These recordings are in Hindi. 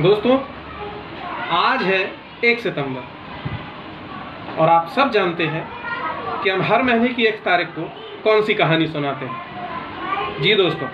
दोस्तों, आज है एक सितंबर। और आप सब जानते हैं कि हम हर महीने की एक तारीख को कौन सी कहानी सुनाते हैं। जी दोस्तों,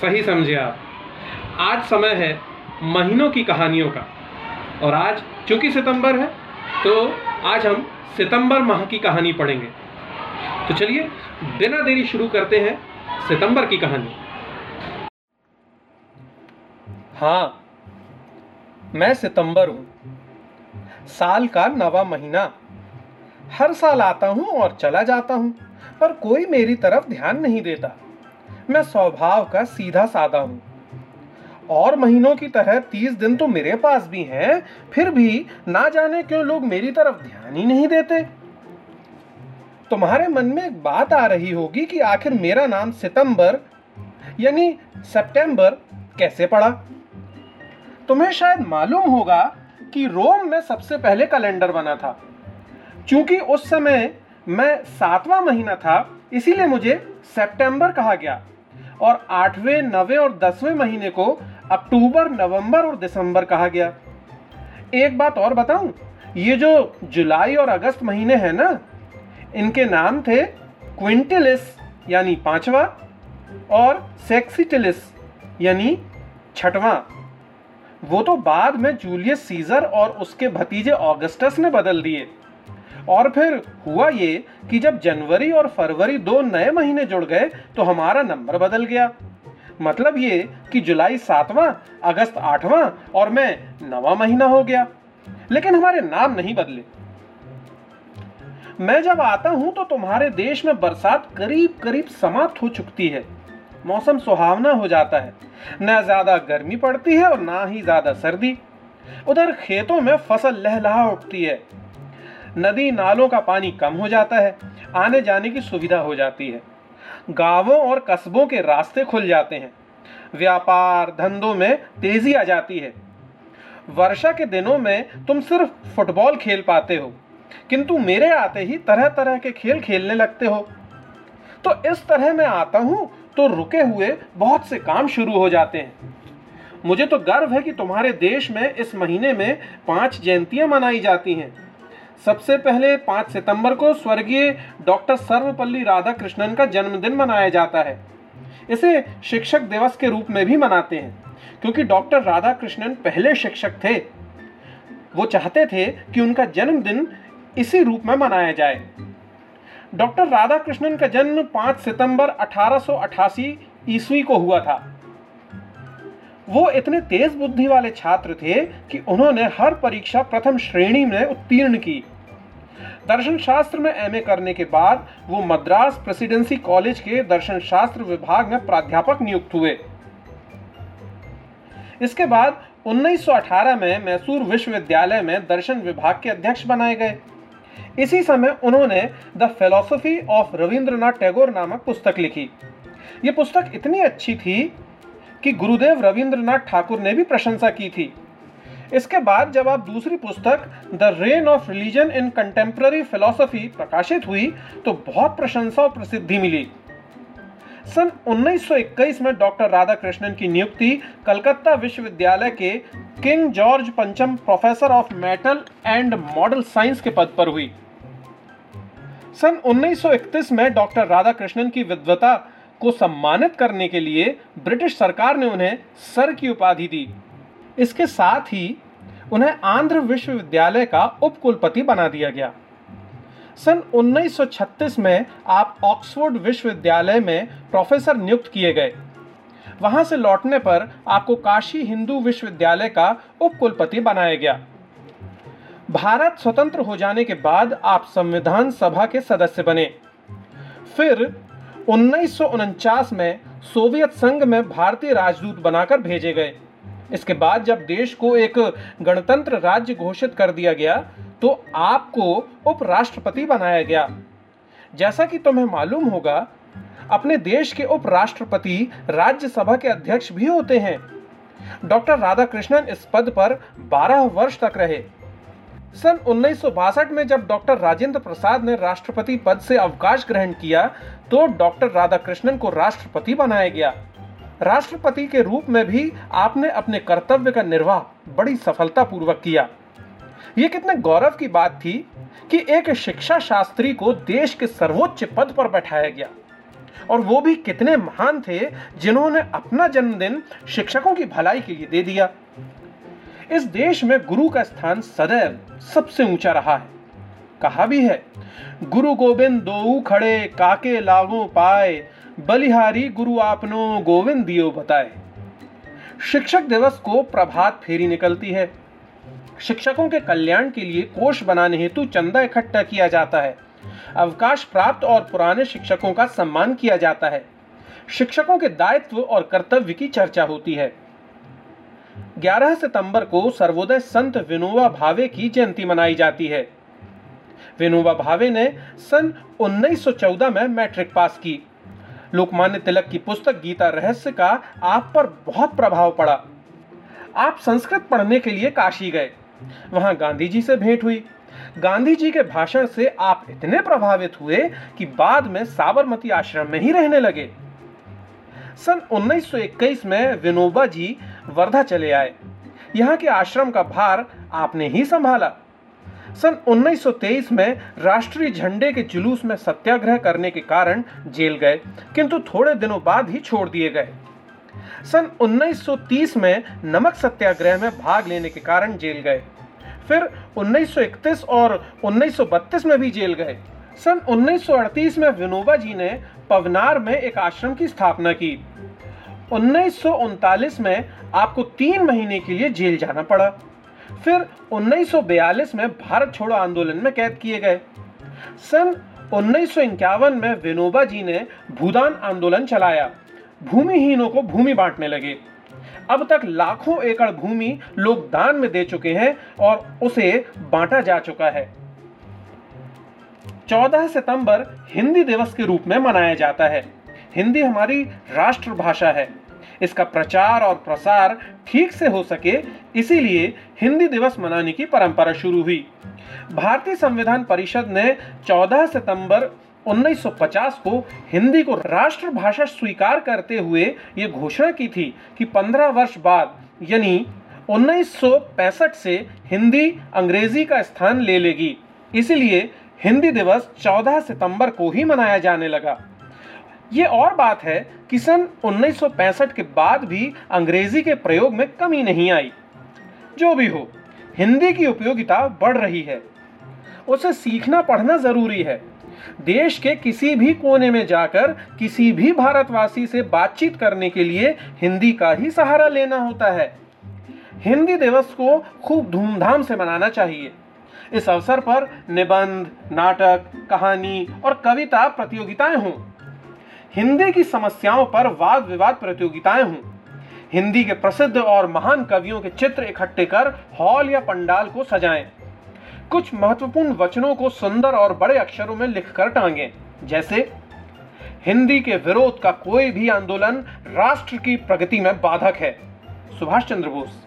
सही समझे आप। आज समय है महीनों की कहानियों का। और आज चूँकि सितंबर है तो आज हम सितंबर माह की कहानी पढ़ेंगे। तो चलिए, बिना देरी शुरू करते हैं सितंबर की कहानी। हाँ मैं सितंबर हूँ। साल का नवा महीना। हर साल आता हूँ और चला जाता हूँ, पर कोई मेरी तरफ़ ध्यान नहीं देता। मैं स्वभाव का सीधा सादा हूँ। और महीनों की तरह तीस दिन तो मेरे पास भी हैं, फिर भी ना जाने क्यों लोग मेरी तरफ़ ध्यान ही नहीं देते। तुम्हारे मन में एक बात आ रही होगी कि आखिर मेरा नाम सितंबर, यानी सितंबर कैसे पड़ा? तुम्हें शायद मालूम होगा कि रोम में सबसे पहले कैलेंडर बना था। क्योंकि उस समय मैं सातवां महीना था, इसीलिए मुझे सितंबर कहा गया। और आठवें, नवे और दसवें महीने को अक्टूबर, नवंबर और दिसंबर कहा गया। एक बात और बताऊँ, ये जो जुलाई और अगस्त महीने हैं ना, इनके नाम थे क्विंटिलिस, यानी पांचवा, और सेक्सिटिलिस, यानी छठवां। वो तो बाद में जूलियस सीजर और उसके भतीजे ऑगस्टस ने बदल दिए। और फिर हुआ ये कि जब जनवरी और फरवरी दो नए महीने जुड़ गए तो हमारा नंबर बदल गया। मतलब ये कि जुलाई सातवां, अगस्त आठवां और मैं नवा महीना हो गया। लेकिन हमारे नाम नहीं बदले। मैं जब आता हूँ तो तुम्हारे देश में बरसात करीब करीब समाप्त हो चुकती है। मौसम सुहावना हो जाता है। न ज़्यादा गर्मी पड़ती है और ना ही ज़्यादा सर्दी। उधर खेतों में फ़सल लहलहा उठती है। नदी नालों का पानी कम हो जाता है। आने जाने की सुविधा हो जाती है। गाँवों और कस्बों के रास्ते खुल जाते हैं। व्यापार धंधों में तेज़ी आ जाती है। वर्षा के दिनों में तुम सिर्फ़ फुटबॉल खेल पाते हो, किंतु मेरे आते ही तरह तरह के खेल खेलने लगते हो। तो इस तरह मैं आता हूँ तो रुके हुए बहुत से काम शुरू हो जाते हैं। मुझे तो गर्व है कि तुम्हारे देश में इस महीने में पाँच जयंतियाँ मनाई जाती हैं। सबसे पहले पाँच सितंबर को स्वर्गीय डॉक्टर सर्वपल्ली राधाकृष्णन का जन्मदिन मनाया जाता है। इसे शिक्षक दिवस के रूप में भी मनाते हैं, क्योंकि डॉक्टर राधाकृष्णन पहले शिक्षक थे। वो चाहते थे कि उनका जन्मदिन इसी रूप में मनाया जाए। डॉक्टर राधाकृष्णन का जन्म 5 सितंबर 1888 ईस्वी को हुआ था। वो इतने तेज बुद्धि वाले छात्र थे कि उन्होंने हर परीक्षा प्रथम श्रेणी में उत्तीर्ण की। दर्शन शास्त्र में एमए करने के बाद वो मद्रास प्रेसिडेंसी कॉलेज के दर्शन शास्त्र विभाग में प्राध्यापक नियुक्त हुए। इसके बाद 1918 में मैसूर विश्वविद्यालय में दर्शन विभाग के अध्यक्ष बनाए गए। इसी समय उन्होंने the philosophy of Rabindranath Tagore नामक पुस्तक लिखी। ये पुस्तक इतनी अच्छी थी कि गुरुदेव रविंद्रनाथ ठाकुर ने भी प्रशंसा की थी। इसके बाद जब आप दूसरी पुस्तक the reign of religion in contemporary philosophy प्रकाशित हुई तो बहुत प्रशंसा और प्रसिद्धि मिली। सन 1921 में डॉक्टर राधाकृष्णन की नियुक्ति कलकत्ता विश्वविद्यालय के किंग जॉर्ज पंचम professor of mental and moral science के पद पर हुई। सन 1931 में डॉक्टर राधाकृष्णन की विद्वता को सम्मानित करने के लिए ब्रिटिश सरकार ने उन्हें सर की उपाधि दी। इसके साथ ही उन्हें आंध्र विश्वविद्यालय का उपकुलपति बना दिया गया। सन 1936 में आप ऑक्सफोर्ड विश्वविद्यालय में प्रोफेसर नियुक्त किए गए। वहाँ से लौटने पर आपको काशी हिंदू विश्वविद्यालय का उपकुलपति बनाया गया। भारत स्वतंत्र हो जाने के बाद आप संविधान सभा के सदस्य बने। फिर उन्नीस सौ उनचास में सोवियत संघ में भारतीय राजदूत बनाकर भेजे गए। इसके बाद जब देश को एक गणतंत्र राज्य घोषित कर दिया गया तो आपको उपराष्ट्रपति बनाया गया। जैसा कि तुम्हें मालूम होगा, अपने देश के उपराष्ट्रपति राज्यसभा के अध्यक्ष भी होते हैं। डॉक्टर राधाकृष्णन इस पद पर 12 वर्ष तक रहे। सन उन्नीस सौ बासठ में जब डॉक्टर राजेंद्र प्रसाद ने राष्ट्रपति पद से अवकाश ग्रहण किया तो डॉक्टर राधाकृष्णन को राष्ट्रपति बनाया गया। राष्ट्रपति के रूप में भी आपने अपने कर्तव्य का निर्वाह बड़ी सफलतापूर्वक किया। यह कितने गौरव की बात थी कि एक शिक्षा शास्त्री को देश के सर्वोच्च पद पर बैठाया गया। और वो भी कितने महान थे जिन्होंने अपना जन्मदिन शिक्षकों की भलाई के लिए दे दिया। इस देश में गुरु का स्थान सदैव सबसे ऊँचा रहा है। कहा भी है, गुरु गोविंद दो खड़े, काके लागो पाए बलिहारी गुरु आपनो गोविंद दियो बताए। शिक्षक दिवस को प्रभात फेरी निकलती है। शिक्षकों के कल्याण के लिए कोष बनाने हेतु चंदा इकट्ठा किया जाता है। अवकाश प्राप्त और पुराने शिक्षकों का सम्मान किया जाता है। शिक्षकों के दायित्व और कर्तव्य की चर्चा होती है। 11 सितंबर को सर्वोदय संत विनोबा भावे की जयंती मनाई जाती है। विनोबा भावे ने सन 1914 में मैट्रिक पास की। लोकमान्य तिलक की पुस्तक गीता रहस्य का आप पर बहुत प्रभाव पड़ा। आप संस्कृत पढ़ने के लिए काशी गए। वहाँ गांधी जी से भेंट हुई। गांधी जी के भाषण से आप इतने प्रभावित हुए कि बाद में साबरमती आश्रम में ही रहने लगे। सन 1921 में विनोबा जी वर्धा चले आए। यहाँ के आश्रम का भार आपने ही संभाला। सन 1923 में राष्ट्रीय झंडे के जुलूस में सत्याग्रह करने के कारण जेल गए, किंतु थोड़े दिनों बाद ही छोड़ दिए गए। सन 1930 में नमक सत्याग्रह में भाग लेने के कारण जेल गए। फिर 1931 और 1932 में भी जेल गए। सन 1938 में विनोबा जी ने पवनार में एक आश्रम की स्थापना की। उन्नीस सौ उनतालीस में आपको तीन महीने के लिए जेल जाना पड़ा। फिर 1942 में भारत छोड़ो आंदोलन में कैद किए गए। सन उन्नीस में विनोबा जी ने भूदान आंदोलन चलाया। भूमिहीनों को भूमि बांटने लगे। अब तक लाखों एकड़ भूमि लोग दान में दे चुके हैं और उसे बांटा जा चुका है। 14 सितंबर हिंदी दिवस के रूप में मनाया जाता है। हिंदी हमारी राष्ट्रभाषा है। इसका प्रचार और प्रसार ठीक से हो सके, इसीलिए हिंदी दिवस मनाने की परंपरा शुरू हुई। भारतीय संविधान परिषद ने 14 सितंबर 1950 को हिंदी को राष्ट्रभाषा स्वीकार करते हुए ये घोषणा की थी कि 15 वर्ष बाद, यानी 1965 से हिंदी अंग्रेज़ी का स्थान ले लेगी। इसलिए हिंदी दिवस 14 सितंबर को ही मनाया जाने लगा। ये और बात है कि सन 1965 के बाद भी अंग्रेज़ी के प्रयोग में कमी नहीं आई। जो भी हो, हिंदी की उपयोगिता बढ़ रही है। उसे सीखना पढ़ना ज़रूरी है। देश के किसी भी कोने में जाकर किसी भी भारतवासी से बातचीत करने के लिए हिंदी का ही सहारा लेना होता है। हिंदी दिवस को खूब धूमधाम से मनाना चाहिए। इस अवसर पर निबंध, नाटक, कहानी और कविता प्रतियोगिताएँ हों। हिंदी की समस्याओं पर वाद विवाद प्रतियोगिताएँ हों। हिंदी के प्रसिद्ध और महान कवियों के चित्र इकट्ठे कर हॉल या पंडाल को सजाएँ। कुछ महत्वपूर्ण वचनों को सुंदर और बड़े अक्षरों में लिखकर टांगें, जैसे, हिंदी के विरोध का कोई भी आंदोलन राष्ट्र की प्रगति में बाधक है। सुभाष चंद्र बोस।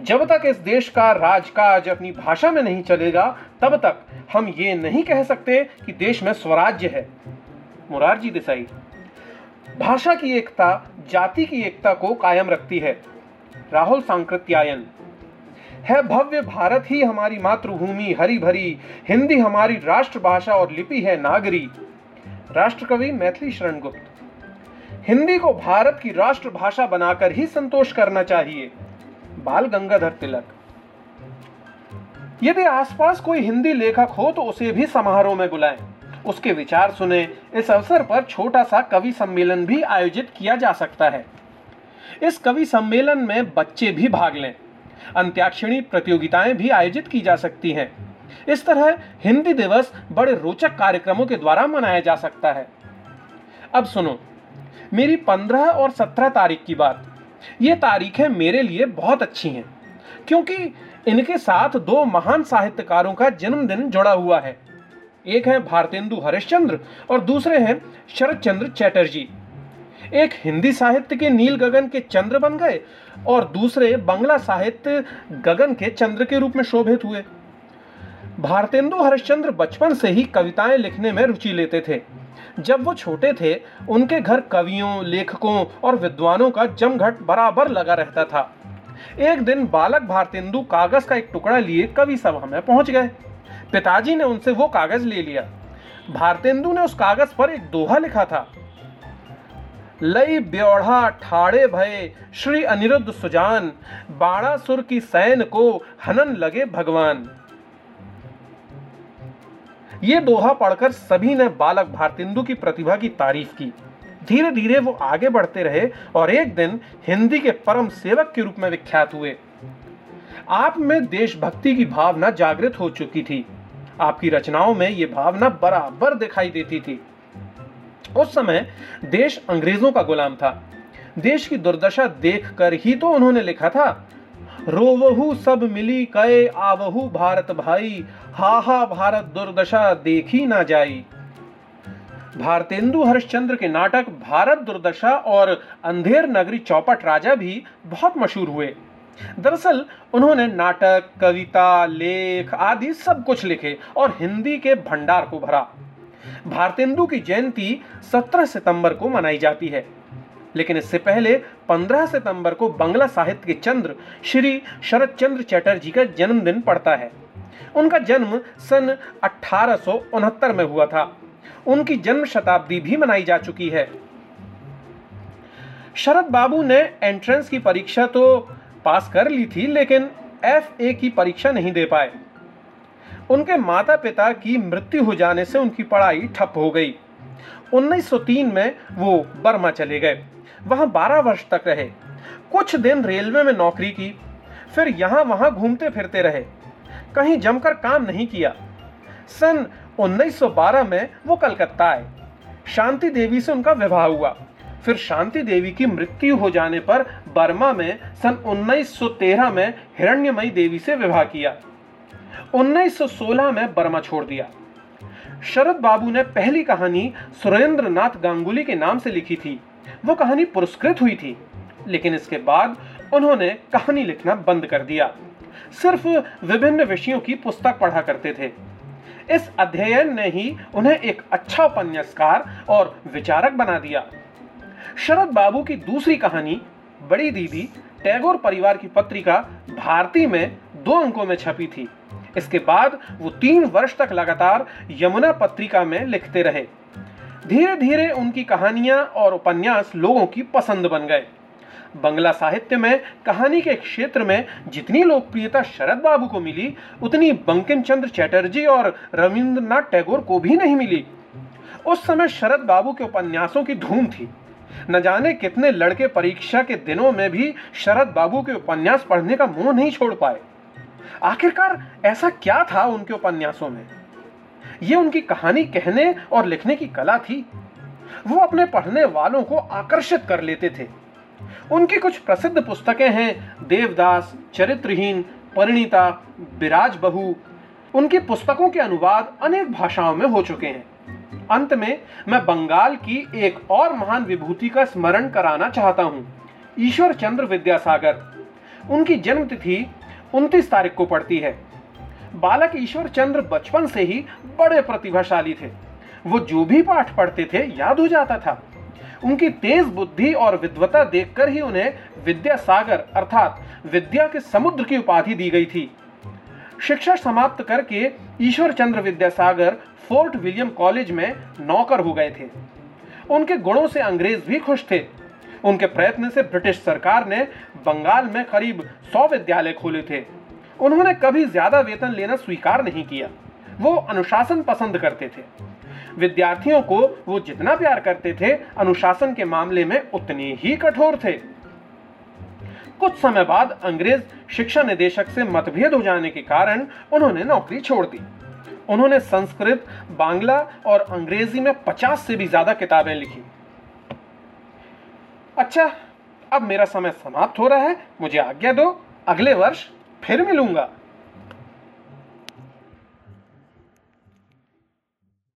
जब तक इस देश का राजकाज अपनी भाषा में नहीं चलेगा, तब तक हम ये नहीं कह सकते कि देश में स्वराज्य है। मुरारजी देसाई। भाषा की एकता, जाति की एकता को कायम रखती है। राहुल सांकृत्यायन। है भव्य भारत ही हमारी मातृभूमि हरी भरी हिंदी हमारी राष्ट्रभाषा और लिपि है नागरी। राष्ट्रकवि मैथिली शरण गुप्त हिंदी को भारत की राष्ट्रभाषा बनाकर ही संतोष करना चाहिए। बाल गंगाधर तिलक। यदि आसपास कोई हिंदी लेखक हो तो उसे भी समारोह में बुलाएँ। उसके विचार सुने। इस अवसर पर छोटा सा कवि सम्मेलन भी आयोजित किया जा सकता है। इस कवि सम्मेलन में बच्चे भी भाग लें। अंत्याक्षरी प्रतियोगिताएँ भी आयोजित की जा सकती हैं। इस तरह हिंदी दिवस बड़े रोचक कार्यक्रमों के द्वारा मनाया जा सकता है। अब सुनो, मेरी पंद्रह और सत्रह तारीख की बात। ये तारीखें मेरे लिए बहुत अच्छी हैं, क्योंकि इनके साथ दो महान साहित्यकारों का जन्मदिन जुड़ा हुआ है। एक हैं भारतेंदु हरिश्चंद्र और दूसरे हैं शरद चंद्र चैटर्जी। एक हिंदी साहित्य के नील गगन के चंद्र बन गए और दूसरे बंगला साहित्य गगन के चंद्र के रूप में शोभित हुए। भारतेंदु हरिश्चंद्र बचपन से ही कविताएँ लिखने में रुचि लेते थे। जब वो छोटे थे, उनके घर कवियों, लेखकों और विद्वानों का जमघट बराबर लगा रहता था। एक दिन बालक भारतेंदु कागज़ का एक टुकड़ा लिए कवि सभा में पहुँच गए। पिताजी ने उनसे वो कागज़ ले लिया। भारतेंदु ने उस कागज़ पर एक दोहा लिखा था। लई ब्योढ़ा ठाड़े भय श्री अनिरुद्ध सुजान बाणासुर की सैन को हनन लगे भगवान। ये दोहा पढ़कर सभी ने बालक भारतेंदु की प्रतिभा की तारीफ़ की। धीरे धीरे वो आगे बढ़ते रहे और एक दिन हिंदी के परम सेवक के रूप में विख्यात हुए। आप में देशभक्ति की भावना जागृत हो चुकी थी। आपकी रचनाओं में ये भावना बराबर दिखाई देती थी। उस समय देश अंग्रेज़ों का गुलाम था। देश की दुर्दशा देखकर ही तो उन्होंने लिखा था, रोवहु सब मिली कए आवहु भारत भाई हा हा भारत दुर्दशा देखी ना जाई। भारतेंदु हरिश्चंद्र के नाटक भारत दुर्दशा और अंधेर नगरी चौपट राजा भी बहुत मशहूर हुए। दरअसल, उन्होंने नाटक, कविता, लेख आदि सब कुछ लिखे और हिंदी के भंडार को भरा। भारतेंदु की जयंती 17 सितंबर को मनाई जाती है। लेकिन इससे पहले 15 सितंबर को बंगला साहित्य के चंद्र श्री शरद चंद्र चटर्जी का जन्मदिन पड़ता है। उनका जन्म सन अठारह में हुआ था। उनकी जन्म शताब्दी भी मनाई जा चुकी है। शरद बाबू ने एंट्रेंस की परीक्षा तो पास कर ली थी, लेकिन एफ़ ए की परीक्षा नहीं दे पाए। उनके माता पिता की मृत्यु हो जाने से उनकी पढ़ाई ठप हो गई। 1903 में वो बर्मा चले गए। वहाँ 12 वर्ष तक रहे। कुछ दिन रेलवे में नौकरी की। फिर यहाँ वहाँ घूमते फिरते रहे। कहीं जमकर काम नहीं किया। सन 1912 में वो कलकत्ता आए। शांति देवी से उनका विवाह हुआ। फिर शांति देवी की मृत्यु हो जाने पर बर्मा में सन 1913 में हिरण्यमयी देवी से विवाह किया। 1916 में बर्मा छोड़ दिया। शरद बाबू ने पहली कहानी सुरेंद्र नाथ गांगुली के नाम से लिखी थी। वो कहानी पुरस्कृत हुई थी, लेकिन इसके बाद उन्होंने कहानी लिखना बंद कर दिया। सिर्फ़ विभिन्न विषयों की पुस्तक पढ़ा करते थे। इस अध्ययन ने ही उन्हें एक अच्छा उपन्यासकार और विचारक बना दिया। शरद बाबू की दूसरी कहानी, बड़ी दीदी टैगोर परिवार की पत्रिका भारती में दो अंकों में छपी थी। इसके बाद वो तीन वर्ष तक लगातार यमुना पत्रिका में लिखते रहे। धीरे धीरे उनकी कहानियाँ और उपन्यास लोगों की पसंद बन गए। बंगला साहित्य में, कहानी के क्षेत्र में जितनी लोकप्रियता शरद बाबू को मिली, उतनी बंकिम चंद्र चैटर्जी और रविंद्रनाथ टैगोर को भी नहीं मिली। उस समय शरद बाबू के उपन्यासों की धूम थी। न जाने कितने लड़के परीक्षा के दिनों में भी शरद बाबू के उपन्यास पढ़ने का मुँह नहीं छोड़ पाए। आखिरकार ऐसा क्या था उनके उपन्यासों में? ये उनकी कहानी कहने और लिखने की कला थी। वो अपने पढ़ने वालों को आकर्षित कर लेते थे। उनकी कुछ प्रसिद्ध पुस्तकें हैं, देवदास, चरित्रहीन, परिणीता विराज बहू उनकी पुस्तकों के अनुवाद अनेक भाषाओं में हो चुके हैं। अंत में मैं बंगाल की एक और महान विभूति का स्मरण कराना चाहता हूँ, ईश्वर चंद्र विद्यासागर। उनकी जन्म तिथि उनतीस तारीख को पड़ती है। बालक ईश्वर चंद्र बचपन से ही बड़े प्रतिभाशाली थे। वो जो भी पाठ पढ़ते थे, याद हो जाता था। उनकी तेज बुद्धि और विद्वता देखकर ही उन्हें विद्यासागर अर्थात विद्या के समुद्र की उपाधि दी गई थी। शिक्षा समाप्त करके Ishwar Chandra Vidyasagar Fort William college में नौकर हो गए थे। उनके गुणों से अंग्रेज़ भी खुश थे। उनके प्रयत्न से ब्रिटिश सरकार ने बंगाल में करीब सौ विद्यालय खोले थे। उन्होंने कभी ज़्यादा वेतन लेना स्वीकार नहीं किया। वो अनुशासन पसंद करते थे। विद्यार्थियों को वो जितना प्यार करते थे, अनुशासन के मामले में उतने ही कठोर थे। कुछ समय बाद अंग्रेज़ शिक्षा निदेशक से मतभेद हो जाने के कारण उन्होंने नौकरी छोड़ दी। उन्होंने संस्कृत, बांग्ला और अंग्रेज़ी में पचास से भी ज़्यादा किताबें लिखी। अच्छा अब मेरा समय समाप्त हो रहा है, मुझे आज्ञा दो, अगले वर्ष फिर मिलूँगा।